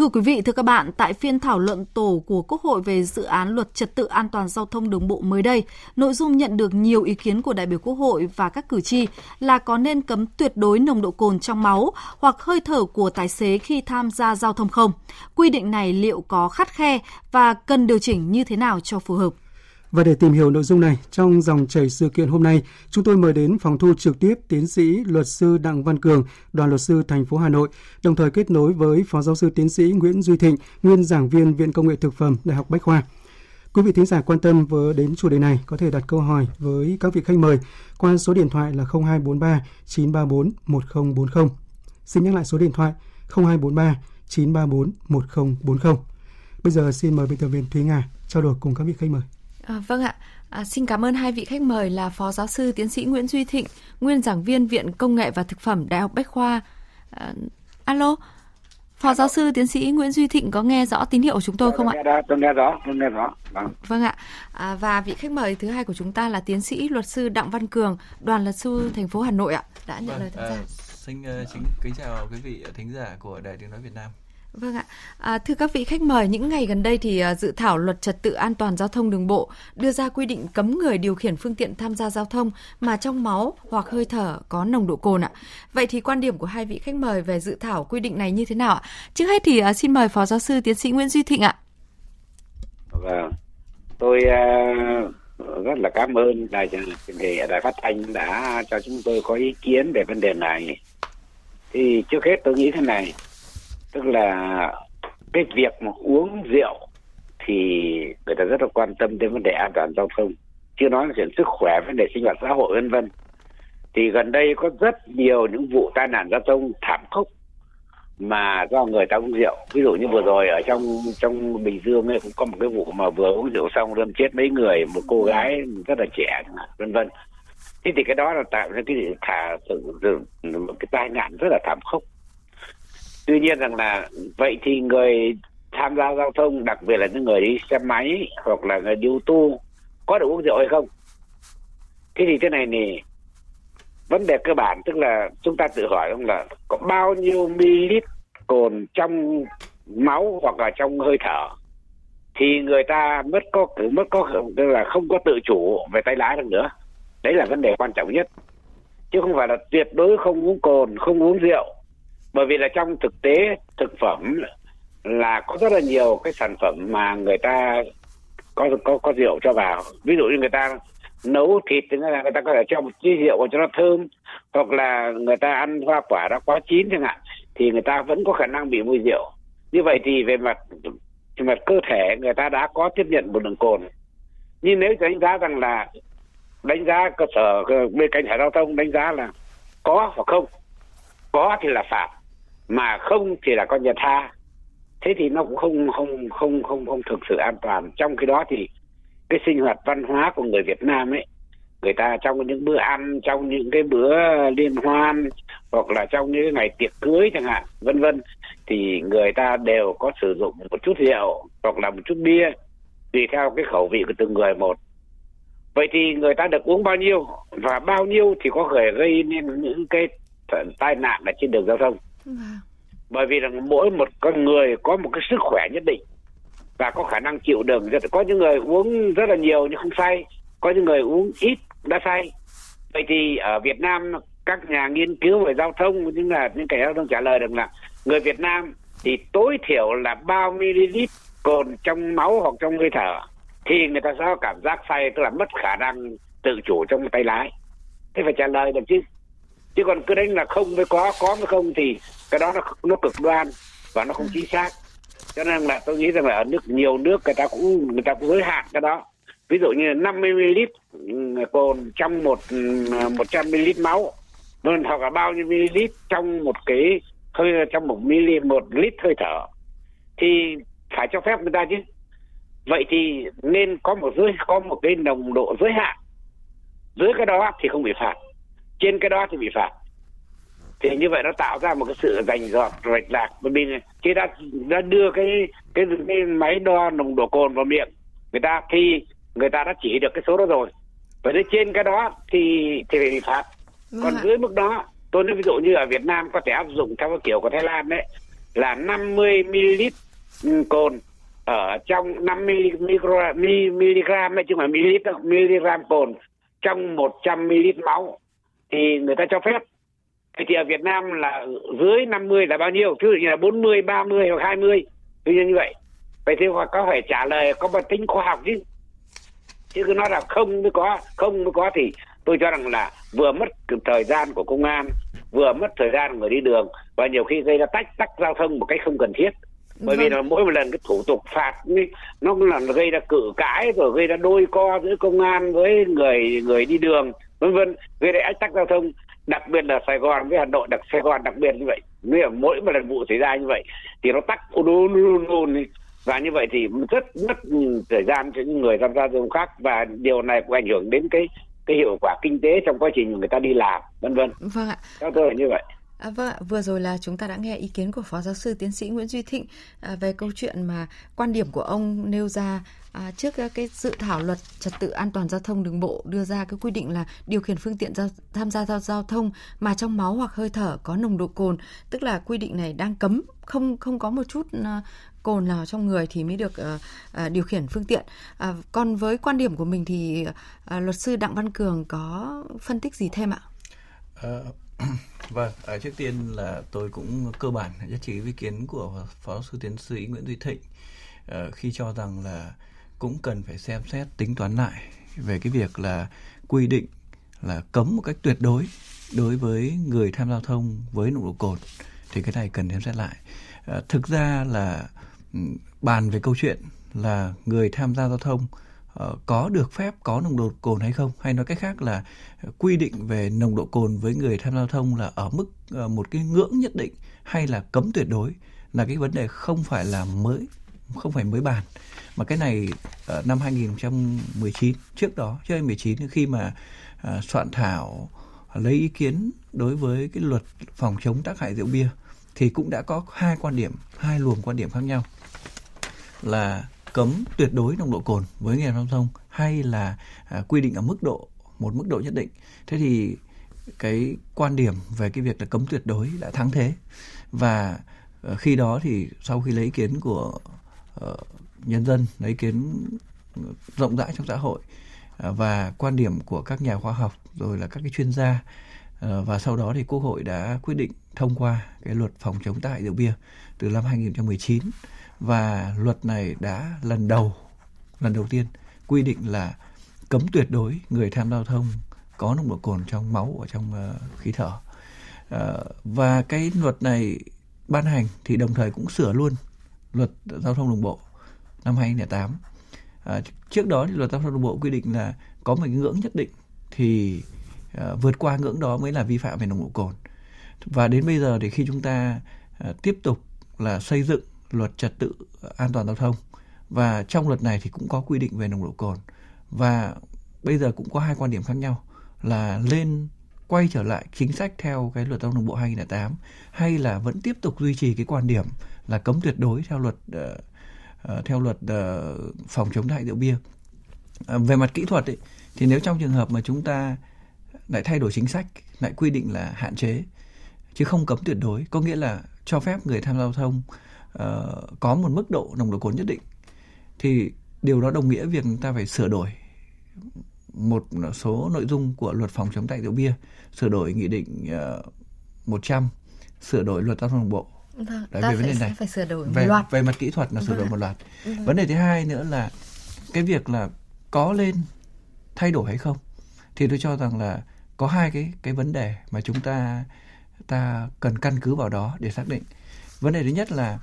Thưa quý vị, thưa các bạn, tại phiên thảo luận tổ của Quốc hội về dự án luật trật tự an toàn giao thông đường bộ mới đây, nội dung nhận được nhiều ý kiến của đại biểu Quốc hội và các cử tri là có nên cấm tuyệt đối nồng độ cồn trong máu hoặc hơi thở của tài xế khi tham gia giao thông không? Quy định này liệu có khắt khe và cần điều chỉnh như thế nào cho phù hợp? Và để tìm hiểu nội dung này, trong dòng chảy sự kiện hôm nay, chúng tôi mời đến phòng thu trực tiếp tiến sĩ luật sư Đặng Văn Cường, đoàn luật sư thành phố Hà Nội, đồng thời kết nối với phó giáo sư tiến sĩ Nguyễn Duy Thịnh, nguyên giảng viên Viện Công nghệ Thực phẩm Đại học Bách khoa. Quý vị thính giả quan tâm với đến chủ đề này có thể đặt câu hỏi với các vị khách mời qua số điện thoại là 0243 934 1040. Xin nhắc lại số điện thoại 0243 934 1040. Bây giờ xin mời biên tập viên Thúy Nga trao đổi cùng các vị khách mời. À, vâng ạ. À, xin cảm ơn hai vị khách mời là Phó Giáo sư Tiến sĩ Nguyễn Duy Thịnh, nguyên giảng viên Viện Công nghệ và Thực phẩm Đại học Bách khoa. À, alo, Phó Giáo sư Tiến sĩ Nguyễn Duy Thịnh có nghe rõ tín hiệu của chúng tôi không ạ? Tôi nghe rõ, tôi nghe rõ. Vâng, vâng ạ. À, và vị khách mời thứ hai của chúng ta là Tiến sĩ luật sư Đặng Văn Cường, đoàn luật sư thành phố Hà Nội ạ. Đã nhận vâng, lời tham gia. À, xin uh, chính kính chào quý vị thính giả của Đài Tiếng nói Việt Nam. Vâng ạ. À, thưa các vị khách mời, những ngày gần đây thì à, dự thảo luật trật tự an toàn giao thông đường bộ đưa ra quy định cấm người điều khiển phương tiện tham gia giao thông mà trong máu hoặc hơi thở có nồng độ cồn ạ. Vậy thì quan điểm của hai vị khách mời về dự thảo quy định này như thế nào ạ? Trước hết thì à, xin mời Phó Giáo sư Tiến sĩ Nguyễn Duy Thịnh ạ. Vâng, tôi uh, rất là cảm ơn đài truyền hình đài phát thanh đã cho chúng tôi có ý kiến về vấn đề này. Thì trước hết tôi nghĩ thế này, tức là cái việc mà uống rượu thì người ta rất là quan tâm đến vấn đề an toàn giao thông chưa nói là chuyện sức khỏe, vấn đề sinh hoạt xã hội, vân vân. Thì gần đây có rất nhiều những vụ tai nạn giao thông thảm khốc mà do người ta uống rượu. Ví dụ như vừa rồi ở trong trong bình dương ấy, cũng có một cái vụ mà vừa uống rượu xong đâm chết mấy người, một cô gái rất là trẻ, vân vân. Thế thì cái đó là tạo ra cái thả sự, một cái tai nạn rất là thảm khốc tuy nhiên rằng là vậy thì người tham gia giao thông, đặc biệt là những người đi xe máy hoặc là người đi ô tô có được uống rượu hay không? Cái gì thế này thì vấn đề cơ bản tức là chúng ta tự hỏi không là có bao nhiêu ml cồn trong máu hoặc là trong hơi thở thì người ta mất có mất có tức là không có tự chủ về tay lái được nữa? Đấy là vấn đề quan trọng nhất. Chứ không phải là tuyệt đối không uống cồn, không uống rượu bởi vì là trong thực tế, thực phẩm là có rất là nhiều cái sản phẩm mà người ta có có có rượu cho vào. Ví dụ như người ta nấu thịt thì là người ta có thể cho một chi rượu cho nó thơm. Hoặc là người ta ăn hoa quả đã quá chín chẳng hạn, thì người ta vẫn có khả năng bị mùi rượu. Như vậy thì về mặt về mặt cơ thể, người ta đã có tiếp nhận một đường cồn. Nhưng nếu đánh giá rằng là, đánh giá cơ sở, bên cảnh sát giao thông, đánh giá là có hoặc không, có thì là phạt mà không thì là con nhà tha. Thế thì nó cũng không không không không không thực sự an toàn. Trong khi đó thì cái sinh hoạt văn hóa của người Việt Nam ấy, người ta trong những bữa ăn, trong những cái bữa liên hoan, hoặc là trong những ngày tiệc cưới chẳng hạn, vân vân, thì người ta đều có sử dụng một chút rượu hoặc là một chút bia tùy theo cái khẩu vị của từng người một. Vậy thì người ta được uống bao nhiêu và bao nhiêu thì có thể gây nên những cái tai nạn ở trên đường giao thông? Vâng. bởi vì là mỗi một con người có một cái sức khỏe nhất định và có khả năng chịu đựng có những người uống rất là nhiều nhưng không say, có những người uống ít đã say. Vậy thì ở Việt Nam, các nhà nghiên cứu về giao thông những là những kẻ giao thông trả lời được là người Việt Nam thì tối thiểu là bao ml cồn trong máu hoặc trong hơi thở thì người ta sẽ có cảm giác say, tức là mất khả năng tự chủ trong tay lái. Thế phải trả lời được chứ chứ còn cứ đánh là không với có có với không thì cái đó nó nó cực đoan và nó không chính xác. Cho nên là tôi nghĩ rằng là ở nước, nhiều nước người ta cũng, người ta cũng giới hạn cái đó. Ví dụ như 50 ml ừ, cồn trong một ừ, 100 ml máu. Nên hoặc là bao nhiêu ml trong một cái hơi, trong một ml một lít hơi thở. Thì phải cho phép người ta chứ. Vậy thì nên có một giới, có một cái nồng độ giới hạn. Dưới cái đó thì không bị phạt trên cái đó thì bị phạt. Thì như vậy nó tạo ra một cái sự rành rọt rạch lạc bởi vì khi đã đã đưa cái cái cái máy đo nồng độ cồn vào miệng người ta thì người ta đã chỉ được cái số đó rồi. Và trên cái đó thì thì phải bị phạt. Vâng còn dưới mức đó tôi nói ví dụ như ở Việt Nam có thể áp dụng theo cái kiểu của Thái Lan đấy là 50 ml cồn ở trong 50 micro, mg đấy chứ không phải ml đâu, mg cồn trong 100 ml máu thì người ta cho phép thì ở Việt Nam là dưới 50 là bao nhiêu? Thứ như là 40, 30 hoặc 20. Tuy nhiên như vậy. Vậy thì có phải trả lời có một tính khoa học chứ. Chứ cứ nói là không mới có, không mới có thì tôi cho rằng là vừa mất thời gian của công an, vừa mất thời gian của người đi đường và nhiều khi gây ra tách tắc giao thông một cách không cần thiết bởi vì vâng. là mỗi một lần cái thủ tục phạt nó là gây ra cự cãi rồi gây ra đôi co giữa công an với người người đi đường vân vân. Gây ra ách tắc giao thông đặc biệt là Sài Gòn với Hà Nội đặc Sài Gòn đặc biệt như vậy. Nếu mỗi một lần vụ xảy ra như vậy thì nó tắc ùn ùn ùn và như vậy thì rất mất thời gian cho những người tham gia giao thông khác. Và điều này cũng ảnh hưởng đến cái cái hiệu quả kinh tế trong quá trình người ta đi làm vân vân. Vâng ạ. Theo tôi là như vậy À, vâng ạ, vừa rồi là chúng ta đã nghe ý kiến của Phó Giáo sư Tiến sĩ Nguyễn Duy Thịnh à, về câu chuyện mà quan điểm của ông nêu ra à, trước à, cái dự thảo luật trật tự an toàn giao thông đường bộ đưa ra cái quy định là điều khiển phương tiện giao, tham gia giao, giao thông mà trong máu hoặc hơi thở có nồng độ cồn, tức là quy định này đang cấm không không có một chút à, cồn nào trong người thì mới được uh, uh, điều khiển phương tiện. Uh, còn với quan điểm của mình thì uh, luật sư Đặng Văn Cường có phân tích gì thêm ạ? Uh, vâng, à, trước tiên là tôi cũng cơ bản nhất trí ý kiến của phó sư tiến sĩ Nguyễn Duy Thịnh à, khi cho rằng là cũng cần phải xem xét tính toán lại về cái việc là quy định là cấm một cách tuyệt đối đối với người tham gia giao thông với nồng độ cồn thì cái này cần xem xét lại. À, thực ra là ừ, bàn về câu chuyện là người tham gia giao thông uh, Ờ, có được phép, có nồng độ cồn hay không? Hay nói cách khác là ờ, quy định về nồng độ cồn với người tham gia giao thông là ở mức ờ, một cái ngưỡng nhất định hay là cấm tuyệt đối là cái vấn đề không phải là mới, không phải mới bàn. Mà cái này năm 2019 trước đó, trước 2019 khi mà soạn thảo, lấy ý kiến đối với cái luật phòng chống tác hại rượu bia thì cũng đã có hai quan điểm, hai luồng quan điểm khác nhau. Là cấm tuyệt đối nồng độ cồn với người giao thông hay là à, quy định ở mức độ một mức độ nhất định. Thế thì cái quan điểm về cái việc là cấm tuyệt đối đã thắng thế. Và à, khi đó thì sau khi lấy ý kiến của à, nhân dân lấy ý kiến ờ, rộng rãi trong xã hội à, và quan điểm của các nhà khoa học rồi là các cái chuyên gia và sau đó thì quốc hội đã quyết định thông qua cái luật phòng chống tác hại rượu bia từ năm 2019 và luật này đã lần đầu lần đầu tiên quy định là cấm tuyệt đối người tham gia giao thông có nồng độ cồn trong máu ở trong uh, khí thở. Uh, và cái luật này ban hành thì đồng thời cũng sửa luôn luật giao thông đường bộ năm 2008 à, ờ, trước đó thì luật giao thông đường bộ quy định là có một cái ngưỡng nhất định thì uh, vượt qua ngưỡng đó mới là vi phạm về nồng độ cồn. Và đến bây giờ thì khi chúng ta uh, tiếp tục là xây dựng luật trật tự an toàn giao thông. Và trong luật này thì cũng có quy định về nồng độ cồn. Và bây giờ cũng có hai quan điểm khác nhau là lên quay trở lại chính sách theo cái luật giao thông đường bộ 2008 hay là vẫn tiếp tục duy trì cái quan điểm là cấm tuyệt đối theo luật uh, theo luật uh, phòng chống đại rượu bia. Uh, về mặt kỹ thuật ấy, thì nếu trong trường hợp mà chúng ta lại thay đổi chính sách lại quy định là hạn chế chứ không cấm tuyệt đối có nghĩa là cho phép người tham gia giao thông uh, có một mức độ nồng độ cồn nhất định thì điều đó đồng nghĩa việc chúng ta phải sửa đổi một số nội dung của luật phòng chống tại rượu bia sửa đổi nghị định uh, 100 sửa đổi luật giao thông đường bộ Vâng, Đấy, ta về vấn đề này phải sửa đổi về, loạt. về mặt kỹ thuật là sửa đổi vâng. một loạt. Vâng. Vấn đề thứ hai nữa là cái việc là có lên thay đổi hay không thì tôi cho rằng là có hai cái cái vấn đề mà chúng ta ta cần căn cứ vào đó để xác định. Vấn đề thứ nhất là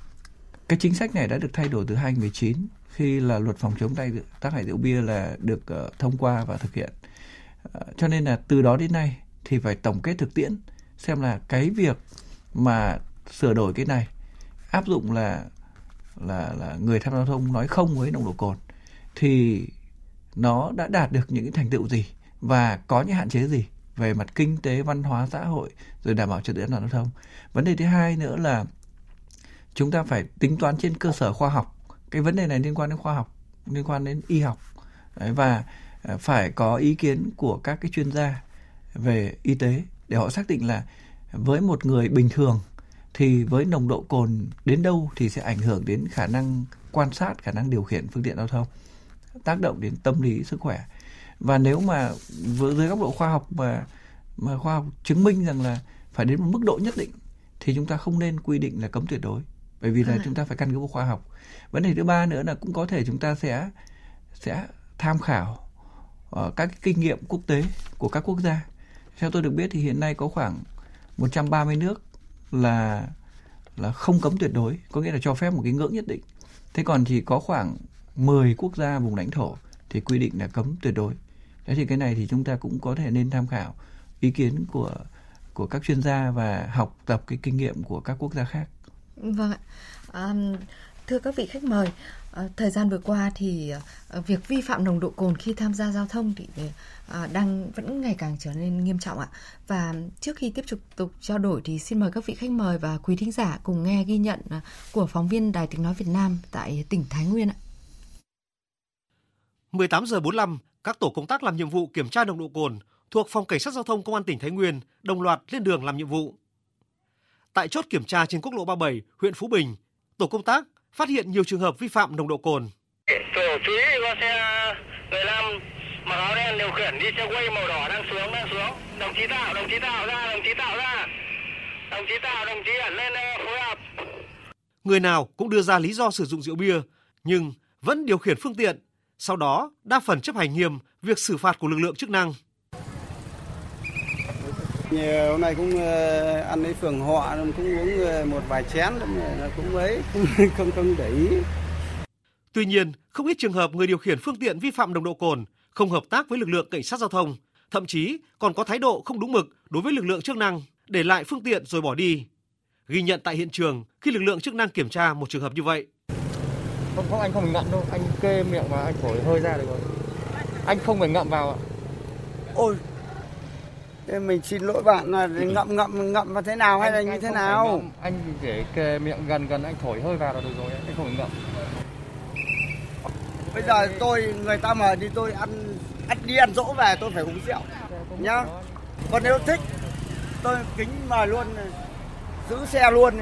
cái chính sách này đã được thay đổi từ 2019 khi là luật phòng chống tay tác hại rượu bia là được uh, thông qua và thực hiện. Uh, cho nên là từ đó đến nay thì phải tổng kết thực tiễn xem là cái việc mà sửa đổi cái này áp dụng là là là người tham gia giao thông nói không với nồng độ cồn thì nó đã đạt được những cái thành tựu gì và có những hạn chế gì về mặt kinh tế văn hóa xã hội rồi đảm bảo trật tự an toàn giao thông vấn đề thứ hai nữa là chúng ta phải tính toán trên cơ sở khoa học. Cái vấn đề này liên quan đến khoa học liên quan đến y học. Đấy, và à, phải có ý kiến của các cái chuyên gia về y tế để họ xác định là với một người bình thường thì với nồng độ cồn đến đâu thì sẽ ảnh hưởng đến khả năng quan sát khả năng điều khiển phương tiện giao thông tác động đến tâm lý sức khỏe. Và nếu mà với dưới góc độ khoa học mà mà khoa học chứng minh rằng là phải đến một mức độ nhất định thì chúng ta không nên quy định là cấm tuyệt đối bởi vì là à. chúng ta phải căn cứ vào khoa học. Vấn đề thứ ba nữa là cũng có thể chúng ta sẽ sẽ tham khảo uh, các kinh nghiệm quốc tế của các quốc gia. Theo tôi được biết thì hiện nay có khoảng 130 nước là là không cấm tuyệt đối có nghĩa là cho phép một cái ngưỡng nhất định. Thế còn chỉ có khoảng 10 quốc gia vùng lãnh thổ thì quy định là cấm tuyệt đối. Thế thì cái này thì chúng ta cũng có thể nên tham khảo ý kiến của của các chuyên gia và học tập cái kinh nghiệm của các quốc gia khác vâng ạ. À, thưa các vị khách mời ờ, thời gian vừa qua thì ờ, việc vi phạm nồng độ cồn khi tham gia giao thông thì ờ, đang vẫn ngày càng trở nên nghiêm trọng ạ. Và trước khi tiếp tục tục trao đổi thì xin mời các vị khách mời và quý thính giả cùng nghe ghi nhận của phóng viên Đài Tiếng nói Việt Nam tại tỉnh Thái Nguyên ạ. 18 giờ 45 các tổ công tác làm nhiệm vụ kiểm tra nồng độ cồn thuộc phòng cảnh sát giao thông công an tỉnh Thái Nguyên đồng loạt lên đường làm nhiệm vụ. Tại chốt kiểm tra trên quốc lộ 37, huyện Phú Bình, tổ công tác phát hiện nhiều trường hợp vi phạm nồng độ cồn. Tổ chú ý có xe 15 mặc áo đen điều khiển đi xe quay màu đỏ đang xuống đang xuống. Đồng chí Tạo, đồng chí Tạo ra, đồng chí Tạo ra. Đồng chí Tạo, đồng chí ẩn lên phối hợp. Người nào cũng đưa ra lý do sử dụng rượu bia nhưng vẫn điều khiển phương tiện sau đó, đa phần chấp hành nghiêm việc xử phạt của lực lượng chức năng. Hôm nay cũng ờ, ăn ấy phường họ cũng uống ờ, một vài chén cũng ấy không không để ý. Tuy nhiên, không ít trường hợp người điều khiển phương tiện vi phạm nồng độ cồn, không hợp tác với lực lượng cảnh sát giao thông, thậm chí còn có thái độ không đúng mực đối với lực lượng chức năng, để lại phương tiện rồi bỏ đi. Ghi nhận tại hiện trường khi lực lượng chức năng kiểm tra một trường hợp như vậy. Không, không anh không phải ngậm đâu, anh kê miệng và anh thổi hơi ra được rồi. Anh không phải ngậm vào ạ. Ôi, mình xin lỗi bạn là ngậm ngậm ngậm vào thế nào hay là như thế nào? Anh để kê miệng gần gần anh thổi hơi vào là được rồi, anh không ngậm. Bây giờ tôi người ta mời đi tôi ăn ăn đi ăn dỗ về tôi phải uống rượu nhá. Còn nếu thích tôi kính mời luôn giữ xe luôn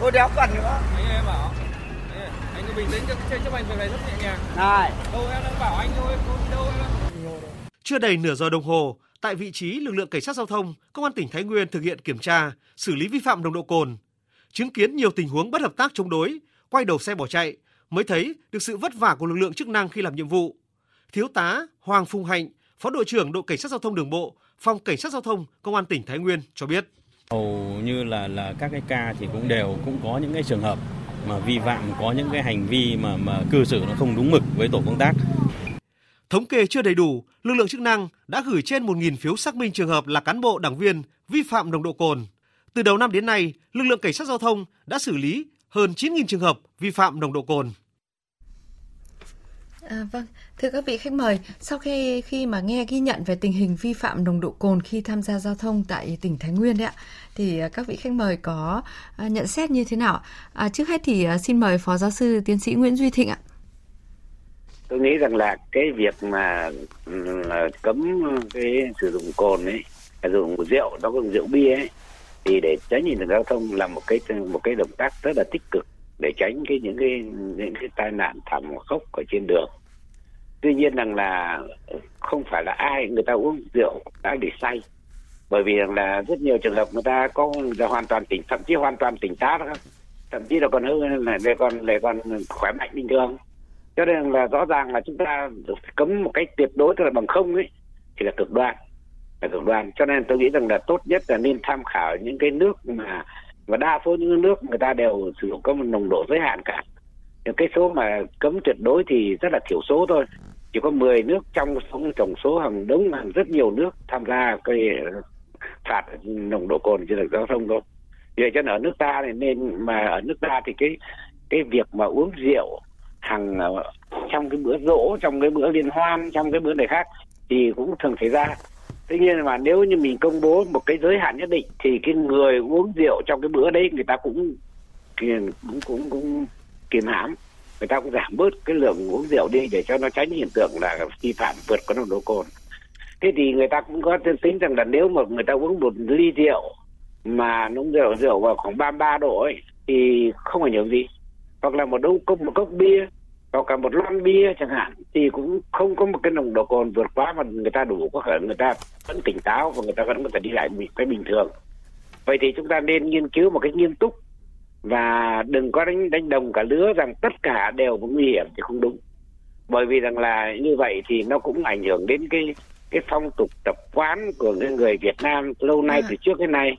tôi đéo cần nữa. Anh em bảo anh cứ bình tĩnh cho chấp hành việc này rất nhẹ nhàng. Này. Đâu em đang bảo anh thôi, đâu em. Chưa đầy nửa giờ đồng hồ, tại vị trí lực lượng cảnh sát giao thông, công an tỉnh Thái Nguyên thực hiện kiểm tra, xử lý vi phạm nồng độ cồn. Chứng kiến nhiều tình huống bất hợp tác chống đối, quay đầu xe bỏ chạy, mới thấy được sự vất vả của lực lượng chức năng khi làm nhiệm vụ. Thiếu tá Hoàng Phùng Hạnh, Phó đội trưởng đội cảnh sát giao thông đường bộ, phòng cảnh sát giao thông công an tỉnh Thái Nguyên cho biết. Hầu như là là các cái ca thì cũng đều cũng có những cái trường hợp mà vi phạm có những cái hành vi mà mà cư xử nó không đúng mực với tổ công tác. Thống kê chưa đầy đủ, lực lượng chức năng đã gửi trên 1.000 phiếu xác minh trường hợp là cán bộ đảng viên vi phạm nồng độ cồn. Từ đầu năm đến nay, lực lượng cảnh sát giao thông đã xử lý hơn 9.000 trường hợp vi phạm nồng độ cồn. À, vâng, thưa các vị khách mời, sau khi khi mà nghe ghi nhận về tình hình vi phạm nồng độ cồn khi tham gia giao thông tại tỉnh Thái Nguyên đấy ạ, thì à, các vị khách mời có à, nhận xét như thế nào? À, trước hết thì à, xin mời Phó Giáo sư Tiến sĩ Nguyễn Duy Thịnh ạ. Tôi nghĩ rằng là cái việc mà ừ, cấm cái sử dụng cồn ấy, sử dụng rượu, đó còn rượu bia ấy, thì để tránh nhìn giao thông là một cái một cái động tác rất là tích cực để tránh cái những cái những cái tai nạn thảm khốc ở trên đường. Tuy nhiên rằng là không phải là ai người ta uống rượu đã để say bởi vì rằng là rất nhiều trường hợp người ta có là hoàn toàn tỉnh thậm chí hoàn toàn tỉnh táo đó thậm chí là còn hơn là còn lại còn khỏe mạnh bình thường cho nên là rõ ràng là chúng ta cấm một cách tuyệt đối, tức là bằng không ấy, thì là cực đoan, là cực đoan. Cho nên tôi nghĩ rằng là tốt nhất là nên tham khảo những cái nước mà, và đa số những nước người ta đều sử dụng có một nồng độ giới hạn cả. Những cái số mà cấm tuyệt đối thì rất là thiểu số thôi. Chỉ có 10 nước trong tổng số hàng đống hàng rất nhiều nước tham gia cái, phạt nồng độ cồn trên đường giao thông thôi. Vậy cho nên ở nước ta này nên, mà ở nước ta thì cái cái việc mà uống rượu hàng ờ, trong cái bữa rỗ, trong cái bữa liên hoan, trong cái bữa này khác thì cũng thường xảy ra. Tuy nhiên mà nếu như mình công bố một cái giới hạn nhất định thì cái người uống rượu trong cái bữa đấy người ta cũng cũng cũng cũng kiềm hãm. Người ta cũng giảm bớt cái lượng uống rượu đi để cho nó tránh hiện tượng là vi phạm vượt quá nồng độ cồn. Thế thì người ta cũng có tính rằng là nếu mà người ta uống một ly rượu mà nông rượu rượu vào khoảng 33 độ ấy, thì không ảnh hưởng gì hoặc là một đâu cốc một cốc bia hoặc cả một lon bia chẳng hạn thì cũng không có một cái nồng độ cồn vượt quá mà người ta đủ có thể người ta vẫn tỉnh táo và người ta vẫn có thể đi lại cái bình thường. Vậy thì chúng ta nên nghiên cứu một cách nghiêm túc và đừng có đánh đánh đồng cả lứa rằng tất cả đều có nguy hiểm thì không đúng. Bởi vì rằng là như vậy thì nó cũng ảnh hưởng đến cái cái phong tục tập quán của người, người Việt Nam lâu nay từ trước đến nay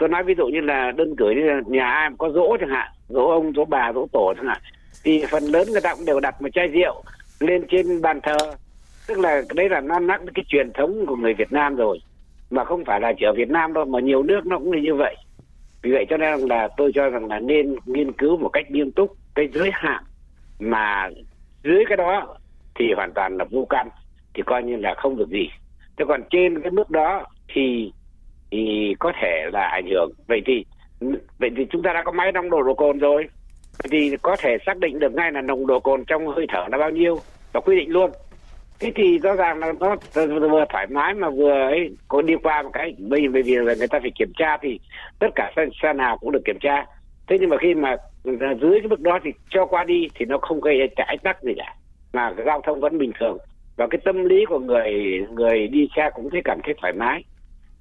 tôi nói ví dụ như là đơn cử như là nhà ai có dỗ chẳng hạn dỗ ông dỗ bà dỗ tổ chẳng hạn, thì phần lớn người ta cũng đều đặt một chai rượu lên trên bàn thờ. Tức là đấy là nó nắc cái truyền thống của người Việt Nam rồi, mà không phải là chỉ ở Việt Nam đâu, mà nhiều nước nó cũng là như vậy. Vì vậy cho nên là tôi cho rằng là nên nghiên cứu một cách nghiêm túc cái giới hạn mà dưới cái đó thì hoàn toàn là vô căn, thì coi như là không được gì. Thế còn trên cái mức đó thì thì có thể là ảnh hưởng. Vậy thì vậy thì chúng ta đã có máy đong độ độ cồn rồi. Vậy thì có thể xác định được ngay là nồng độ cồn trong hơi thở là bao nhiêu và quy định luôn. Thế thì rõ ràng là nó vừa thoải mái mà vừa ấy có đi qua một cái bây bởi vì là người ta phải kiểm tra thì tất cả xe, xe nào cũng được kiểm tra. Thế nhưng mà khi mà dưới cái mức đó thì cho qua đi thì nó không gây trái tắc gì cả mà giao thông vẫn bình thường. Và cái tâm lý của người người đi xe cũng thấy cảm thấy thoải mái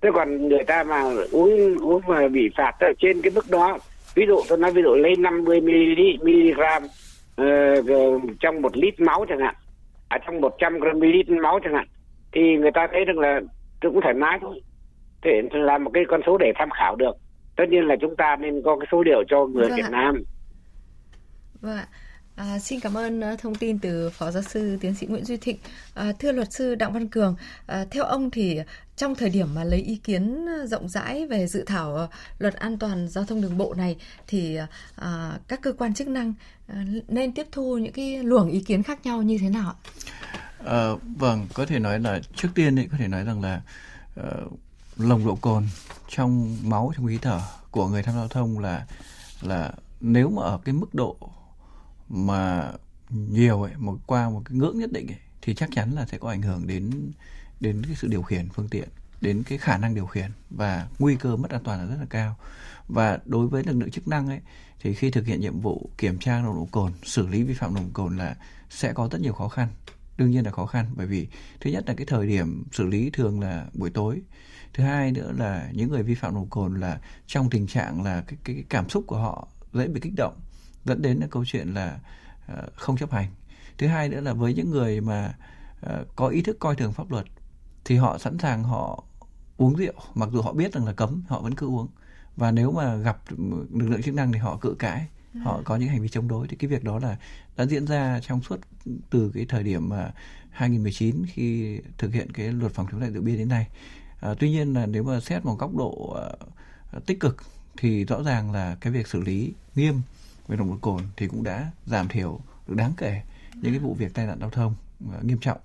thế còn người ta mà uống uống mà bị phạt ở trên cái mức đó ví dụ tôi nói ví dụ lấy 50 mg uh, trong một lít máu chẳng hạn ở trong 100 ml máu chẳng hạn thì người ta thấy rằng là cũng thoải mái thôi. Để là một cái con số để tham khảo được. Tất nhiên là chúng ta nên có cái số liệu cho người vâng Việt Nam. Vâng ạ. À, xin cảm ơn uh, thông tin từ Phó Giáo sư Tiến sĩ Nguyễn Duy Thịnh. À, thưa luật sư Đặng Văn Cường, à, theo ông thì trong thời điểm mà lấy ý kiến ờ, rộng rãi về dự thảo ờ, luật an toàn giao thông đường bộ này thì ờ, à, các cơ quan chức năng nên tiếp thu những cái luồng ý kiến khác nhau như thế nào ạ? À, vâng, có thể nói là trước tiên thì có thể nói rằng là uh, lồng độ cồn trong máu trong khí thở của người tham gia giao thông là là nếu mà ở cái mức độ mà nhiều ấy một qua một cái ngưỡng nhất định ấy, thì chắc chắn là sẽ có ảnh hưởng đến đến cái sự điều khiển phương tiện đến cái khả năng điều khiển và nguy cơ mất an toàn là rất là cao. Và đối với lực lượng chức năng ấy thì khi thực hiện nhiệm vụ kiểm tra nồng độ cồn xử lý vi phạm nồng độ cồn là sẽ có rất nhiều khó khăn đương nhiên là khó khăn. Bởi vì thứ nhất là cái thời điểm xử lý thường là buổi tối thứ hai nữa là những người vi phạm nồng độ cồn là trong tình trạng là cái, cái, cái cảm xúc của họ dễ bị kích động dẫn đến là câu chuyện là uh, không chấp hành. Thứ hai nữa là với những người mà uh, có ý thức coi thường pháp luật thì họ sẵn sàng họ uống rượu mặc dù họ biết rằng là cấm họ vẫn cứ uống. Và nếu mà gặp lực lượng chức năng thì họ cự cãi họ có những hành vi chống đối. Thì cái việc đó là đã diễn ra trong suốt từ cái thời điểm mà 2019 khi thực hiện cái luật phòng chống lại rượu bia đến nay. À, tuy nhiên là nếu mà xét một góc độ uh, tích cực thì rõ ràng là cái việc xử lý nghiêm về nồng độ cồn thì cũng đã giảm thiểu được đáng kể những cái vụ việc tai nạn giao thông uh, nghiêm trọng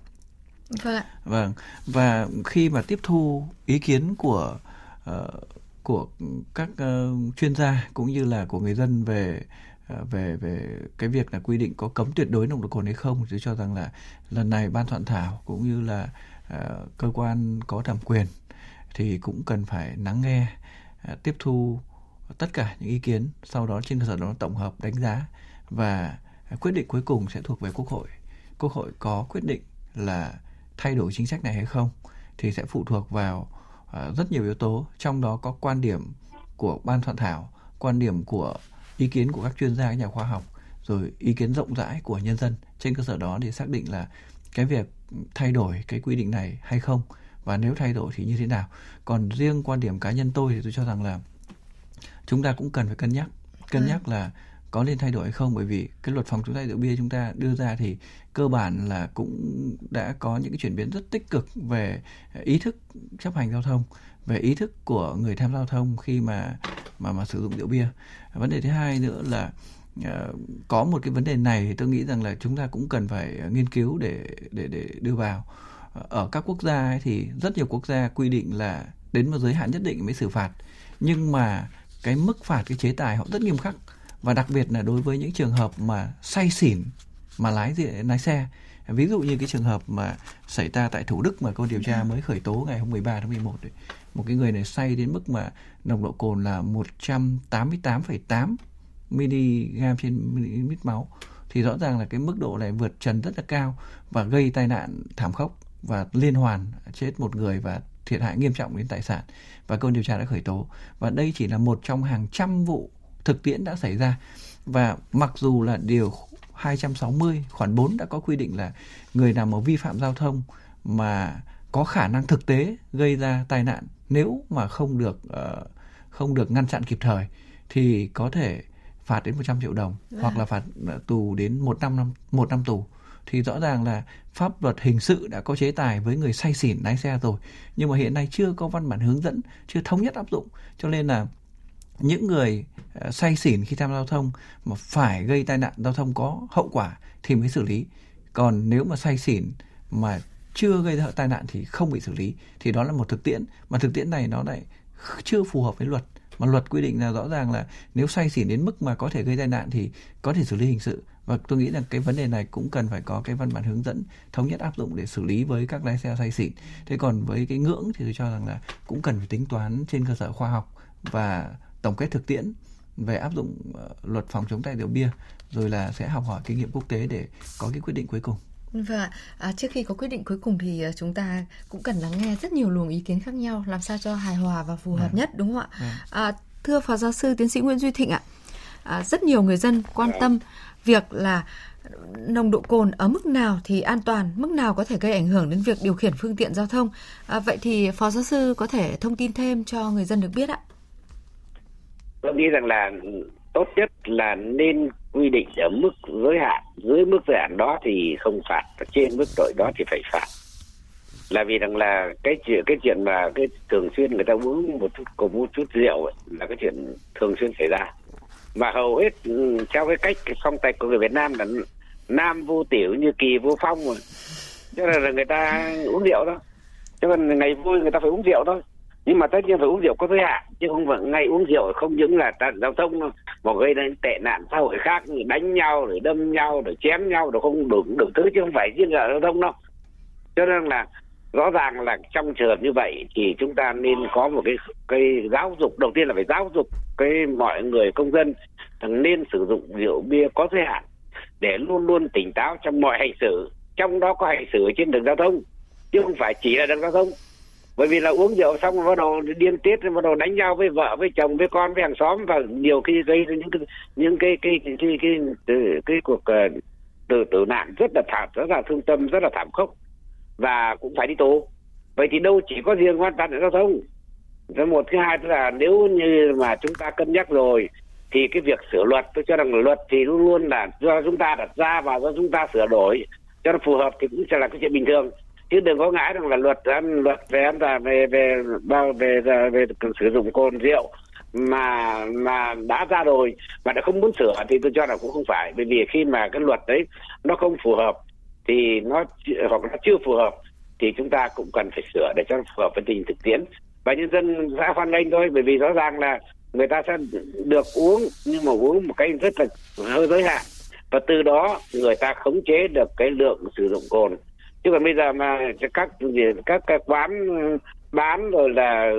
vâng vâng. Và khi mà tiếp thu ý kiến của uh, của các uh, chuyên gia cũng như là của người dân về uh, về về cái việc là quy định có cấm tuyệt đối nồng độ cồn hay không tôi cho rằng là lần này ban soạn thảo cũng như là uh, cơ quan có thẩm quyền thì cũng cần phải lắng nghe uh, tiếp thu tất cả những ý kiến sau đó trên cơ sở đó tổng hợp đánh giá và quyết định cuối cùng sẽ thuộc về quốc hội. Quốc hội có quyết định là thay đổi chính sách này hay không thì sẽ phụ thuộc vào uh, rất nhiều yếu tố. Trong đó có quan điểm của ban soạn thảo quan điểm của ý kiến của các chuyên gia các nhà khoa học rồi ý kiến rộng rãi của nhân dân. Trên cơ sở đó thì xác định là cái việc thay đổi cái quy định này hay không và nếu thay đổi thì như thế nào. Còn riêng quan điểm cá nhân tôi thì tôi cho rằng là chúng ta cũng cần phải cân nhắc. Cân à. nhắc là có nên thay đổi hay không? Bởi vì cái luật phòng chống tai rượu bia chúng ta đưa ra thì cơ bản là cũng đã có những cái chuyển biến rất tích cực về à, ý thức chấp hành giao thông, về ý thức của người tham gia giao thông khi mà mà mà sử dụng rượu bia. À, vấn đề thứ hai nữa là à, có một cái vấn đề này thì tôi nghĩ rằng là chúng ta cũng cần phải nghiên cứu để để để đưa vào. Ở các quốc gia ấy thì rất nhiều quốc gia quy định là đến một giới hạn nhất định mới xử phạt. Nhưng mà cái mức phạt, cái chế tài họ rất nghiêm khắc và đặc biệt là đối với những trường hợp mà say xỉn mà lái lái xe. Ví dụ như cái trường hợp mà xảy ra tại Thủ Đức mà cơ điều tra mới khởi tố ngày hôm 13 tháng 11 ấy. một cái người này say đến mức mà nồng độ cồn là 188,8 mg trên ml máu. Thì rõ ràng là cái mức độ này vượt trần rất là cao và gây tai nạn thảm khốc và liên hoàn chết một người và thiệt hại nghiêm trọng đến tài sản. Và cơ điều tra đã khởi tố. Và đây chỉ là một trong hàng trăm vụ thực tiễn đã xảy ra. Và mặc dù là điều 260 khoản 4 đã có quy định là người nào mà vi phạm giao thông mà có khả năng thực tế gây ra tai nạn nếu mà không được uh, không được ngăn chặn kịp thời thì có thể phạt đến 100 triệu đồng à. hoặc là phạt ờ, tù đến một năm năm một năm tù. Thì rõ ràng là pháp luật hình sự đã có chế tài với người say xỉn lái xe rồi nhưng mà hiện nay chưa có văn bản hướng dẫn chưa thống nhất áp dụng. Cho nên là những người ờ, say xỉn khi tham gia giao thông mà phải gây tai nạn giao thông có hậu quả thì mới xử lý. Còn nếu mà say xỉn mà chưa gây ra tai nạn thì không bị xử lý. Thì đó là một thực tiễn, mà thực tiễn này nó lại chưa phù hợp với luật. Mà luật quy định là rõ ràng là nếu say xỉn đến mức mà có thể gây tai nạn thì có thể xử lý hình sự. Và tôi nghĩ rằng cái vấn đề này cũng cần phải có cái văn bản hướng dẫn thống nhất áp dụng để xử lý với các lái xe say xỉn. Thế còn với cái ngưỡng thì tôi cho rằng là cũng cần phải tính toán trên cơ sở khoa học và tổng kết thực tiễn về áp dụng ờ, luật phòng chống tai rượu bia rồi là sẽ học hỏi kinh nghiệm quốc tế để có cái quyết định cuối cùng và à, trước khi có quyết định cuối cùng thì à, chúng ta cũng cần lắng nghe rất nhiều luồng ý kiến khác nhau làm sao cho hài hòa và phù hợp à. nhất đúng không ạ? À. À, thưa phó giáo sư tiến sĩ Nguyễn Duy Thịnh ạ, à, rất nhiều người dân quan tâm việc là nồng độ cồn ở mức nào thì an toàn, mức nào có thể gây ảnh hưởng đến việc điều khiển phương tiện giao thông. À, vậy thì phó giáo sư có thể thông tin thêm cho người dân được biết ạ? Tôi nghĩ rằng là tốt nhất là nên quy định ở mức giới hạn. Dưới mức giới hạn đó thì không phạt và trên mức tội đó thì phải phạt. Là vì rằng là cái chuyện cái chuyện mà cái thường xuyên người ta uống một chút cùng một chút rượu ấy, là cái chuyện thường xuyên xảy ra. Mà hầu hết ừ, theo cái cách cái phong cách của người Việt Nam là nam vô tiểu như kỳ vô phong rồi. Cho nên là người ta uống rượu thôi cho nên ngày vui người ta phải uống rượu thôi nhưng mà tất nhiên phải uống rượu có giới hạn, chứ không phải ngay uống rượu không những là tai giao thông mà gây đến tệ nạn xã hội khác như đánh nhau, rồi đâm nhau, rồi chém nhau, rồi không đủ đủ thứ chứ không phải riêng là giao thông đâu. Cho nên là rõ ràng là trong trường hợp như vậy thì chúng ta nên có một cái cái giáo dục, đầu tiên là phải giáo dục cái mọi người công dân nên sử dụng rượu bia có giới hạn để luôn luôn tỉnh táo trong mọi hành xử, trong đó có hành xử trên đường giao thông, chứ không phải chỉ là đường giao thông bởi vì là uống rượu xong rồi bắt đầu điên tiết bắt đầu đánh nhau với vợ với chồng với con với hàng xóm và nhiều khi gây ra những cái những cái cái cái cái cái, cái, cái cuộc uh, tử tử nạn rất là thảm rất là thương tâm rất là thảm khốc và cũng phải đi tù. Vậy thì đâu chỉ có riêng quan tai nạn giao thông cái một thứ hai là nếu như mà chúng ta cân nhắc rồi thì cái việc sửa luật tôi cho rằng luật thì luôn luôn là do chúng ta đặt ra và do chúng ta sửa đổi cho nó phù hợp thì cũng sẽ là cái chuyện bình thường chứ đừng có ngãi rằng là luật luật về an toàn về về bao về, về, về sử dụng cồn rượu mà mà đã ra rồi mà đã không muốn sửa thì tôi cho là cũng không phải. Bởi vì khi mà cái luật đấy nó không phù hợp thì nó hoặc nó chưa phù hợp thì chúng ta cũng cần phải sửa để cho nó phù hợp với tình thực tiễn. Và nhân dân sẽ hoan nghênh thôi bởi vì rõ ràng là người ta sẽ được uống nhưng mà uống một cách rất là hơi giới hạn. Và từ đó người ta khống chế được cái lượng sử dụng cồn chứ còn bây giờ mà các các các quán bán rồi là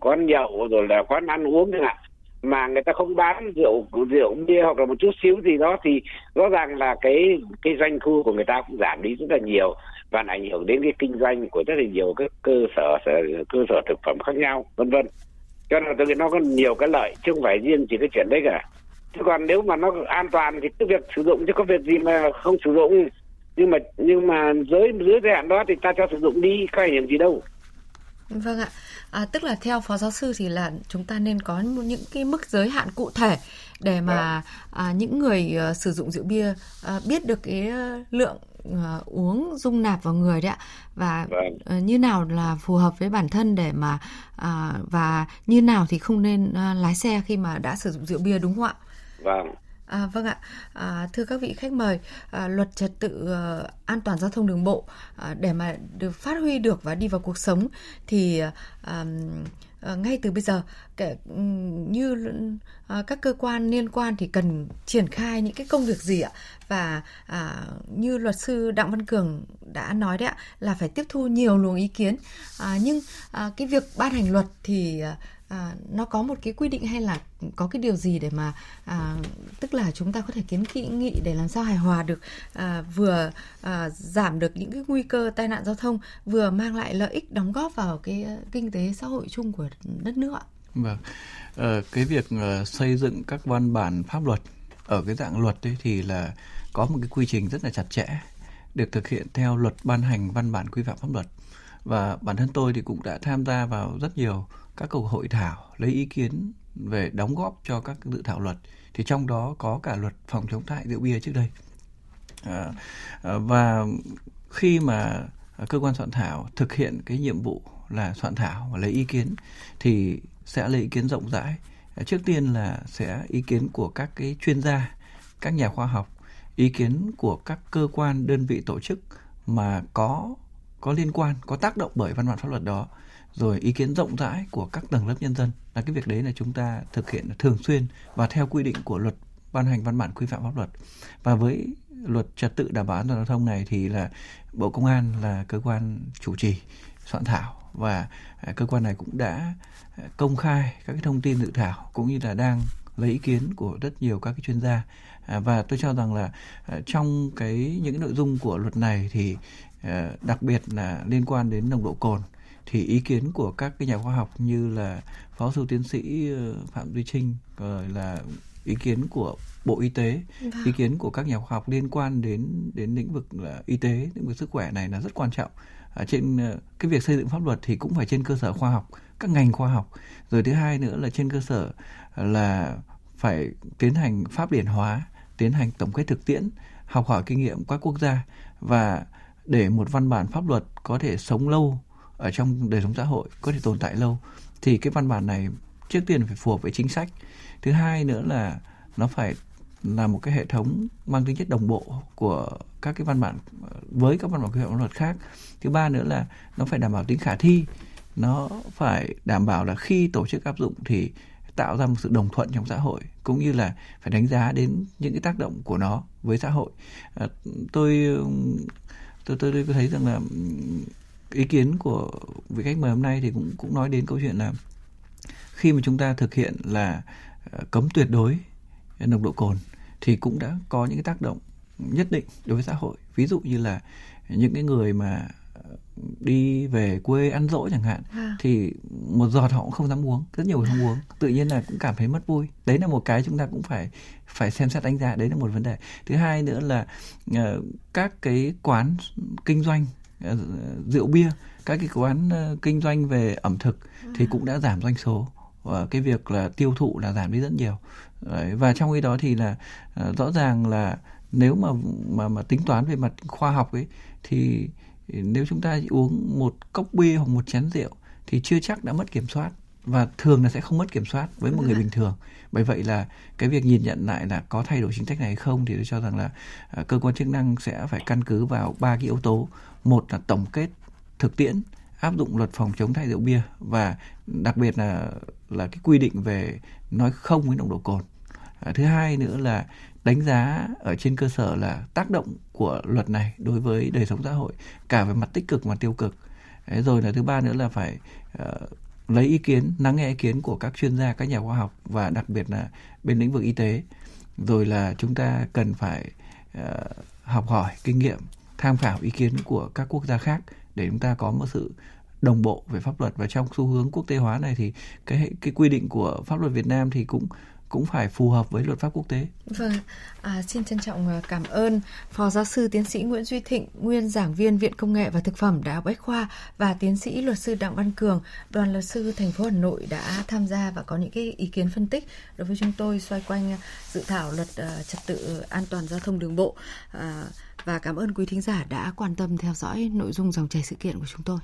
quán nhậu rồi là quán ăn uống chẳng hạn, mà người ta không bán rượu rượu bia hoặc là một chút xíu gì đó thì rõ ràng là cái cái doanh thu của người ta cũng giảm đi rất là nhiều và ảnh hưởng đến cái kinh doanh của rất là nhiều các cơ sở cơ sở thực phẩm khác nhau, vân vân. Cho nên tôi nghĩ nó có nhiều cái lợi chứ không phải riêng chỉ cái chuyện đấy cả. Chứ còn nếu mà nó an toàn thì cái việc sử dụng chứ có việc gì mà không sử dụng nhưng mà nhưng mà dưới dưới thời hạn đó thì ta cho sử dụng đi có ảnh hưởng gì đâu vâng ạ à, tức là theo phó giáo sư thì là chúng ta nên có những cái mức giới hạn cụ thể để mà vâng. à, những người uh, sử dụng rượu bia uh, biết được cái lượng uh, uống dung nạp vào người đấy ạ và uh, như nào là phù hợp với bản thân để mà uh, và như nào thì không nên uh, lái xe khi mà đã sử dụng rượu bia đúng không ạ? Vâng. À, vâng ạ, à, thưa các vị khách mời, à, luật trật tự à, an toàn giao thông đường bộ à, để mà được phát huy được và đi vào cuộc sống thì à, à, ngay từ bây giờ kể như à, các cơ quan liên quan thì cần triển khai những cái công việc gì ạ? Và à, như luật sư đặng văn cường đã nói đấy ạ là phải tiếp thu nhiều luồng ý kiến. À, nhưng à, cái việc ban hành luật thì à, À, nó có một cái quy định hay là có cái điều gì để mà à, tức là chúng ta có thể kiến kỵ nghị để làm sao hài hòa được à, vừa à, giảm được những cái nguy cơ tai nạn giao thông vừa mang lại lợi ích đóng góp vào cái à, kinh tế xã hội chung của đất nước ạ? Vâng. À, cái việc uh, xây dựng các văn bản pháp luật ở cái dạng luật ấy thì là có một cái quy trình rất là chặt chẽ được thực hiện theo luật ban hành văn bản quy phạm pháp luật. Và bản thân tôi thì cũng đã tham gia vào rất nhiều các cuộc hội thảo lấy ý kiến về đóng góp cho các dự thảo luật thì trong đó có cả luật phòng chống hại rượu bia trước đây. À, à, và khi mà cơ quan soạn thảo thực hiện cái nhiệm vụ là soạn thảo và lấy ý kiến thì sẽ lấy ý kiến rộng rãi. À, trước tiên là sẽ ý kiến của các cái chuyên gia các nhà khoa học ý kiến của các cơ quan đơn vị tổ chức mà có có liên quan có tác động bởi văn bản pháp luật đó rồi ý kiến rộng rãi của các tầng lớp nhân dân là cái việc đấy là chúng ta thực hiện thường xuyên và theo quy định của luật ban hành văn bản quy phạm pháp luật. Và với luật trật tự đảm bảo an toàn giao thông này thì là bộ công an là cơ quan chủ trì, soạn thảo và à, cơ quan này cũng đã à, công khai các cái thông tin dự thảo cũng như là đang lấy ý kiến của rất nhiều các cái chuyên gia. À, và tôi cho rằng là trong cái, những cái nội dung của luật này thì đặc biệt là liên quan đến nồng độ cồn thì ý kiến của các cái nhà khoa học như là phó sư tiến sĩ ờ, phạm duy trinh rồi là ý kiến của bộ y tế vâng. ý kiến của các nhà khoa học liên quan đến đến lĩnh vực là y tế lĩnh vực sức khỏe này là rất quan trọng ở trên ờ, cái việc xây dựng pháp luật thì cũng phải trên cơ sở khoa học các ngành khoa học rồi thứ hai nữa là trên cơ sở là phải tiến hành pháp điển hóa tiến hành tổng kết thực tiễn học hỏi kinh nghiệm các quốc gia và để một văn bản pháp luật có thể sống lâu ở trong đời sống xã hội có thể tồn tại lâu thì cái văn bản này trước tiên phải phù hợp với chính sách. Thứ hai nữa là nó phải là một cái hệ thống mang tính chất đồng bộ của các cái văn bản với các văn bản quy phạm luật khác. Thứ ba nữa là nó phải đảm bảo tính khả thi nó phải đảm bảo là khi tổ chức áp dụng thì tạo ra một sự đồng thuận trong xã hội cũng như là phải đánh giá đến những cái tác động của nó với xã hội. À, tôi tôi tôi, tôi thấy rằng là ý kiến của vị khách mời hôm nay thì cũng cũng nói đến câu chuyện là khi mà chúng ta thực hiện là ờ, cấm tuyệt đối nồng độ cồn thì cũng đã có những cái tác động nhất định đối với xã hội. Ví dụ như là những cái người mà ờ, đi về quê ăn dỗ chẳng hạn à. thì một giọt họ cũng không dám uống rất nhiều người không uống. Tự nhiên là cũng cảm thấy mất vui. Đấy là một cái chúng ta cũng phải phải xem xét đánh giá. Đấy là một vấn đề. Thứ hai nữa là uh, các cái quán kinh doanh Ờ, rượu bia các cái quán ờ, kinh doanh về ẩm thực thì cũng đã giảm doanh số. Và cái việc là tiêu thụ là giảm đi rất nhiều. Đấy, và trong khi đó thì là ờ, rõ ràng là nếu mà mà mà tính toán về mặt khoa học ấy thì nếu chúng ta uống một cốc bia hoặc một chén rượu thì chưa chắc đã mất kiểm soát và thường là sẽ không mất kiểm soát với một người bình thường. Bởi vậy là cái việc nhìn nhận lại là có thay đổi chính sách này hay không thì tôi cho rằng là cơ quan chức năng sẽ phải căn cứ vào ba cái yếu tố một là tổng kết thực tiễn áp dụng luật phòng chống thai rượu bia và đặc biệt là là cái quy định về nói không với nồng độ cồn. À, thứ hai nữa là đánh giá ở trên cơ sở là tác động của luật này đối với đời sống xã hội cả về mặt tích cực và tiêu cực. Đấy, rồi là thứ ba nữa là phải uh, lấy ý kiến lắng nghe ý kiến của các chuyên gia các nhà khoa học và đặc biệt là bên lĩnh vực y tế. Rồi là chúng ta cần phải uh, học hỏi kinh nghiệm tham khảo ý kiến của các quốc gia khác để chúng ta có một sự đồng bộ về pháp luật. Và trong xu hướng quốc tế hóa này thì cái cái quy định của pháp luật Việt Nam thì cũng cũng phải phù hợp với luật pháp quốc tế. Vâng, à, xin trân trọng à, cảm ơn Phó Giáo sư Tiến sĩ Nguyễn Duy Thịnh, nguyên giảng viên Viện Công nghệ và Thực phẩm Đại học Bách khoa và Tiến sĩ luật sư Đặng Văn Cường, đoàn luật sư thành phố Hà Nội đã tham gia và có những cái ý kiến phân tích đối với chúng tôi xoay quanh dự thảo luật uh, trật tự an toàn giao thông đường bộ. Uh, và cảm ơn quý thính giả đã quan tâm theo dõi nội dung dòng chảy sự kiện của chúng tôi.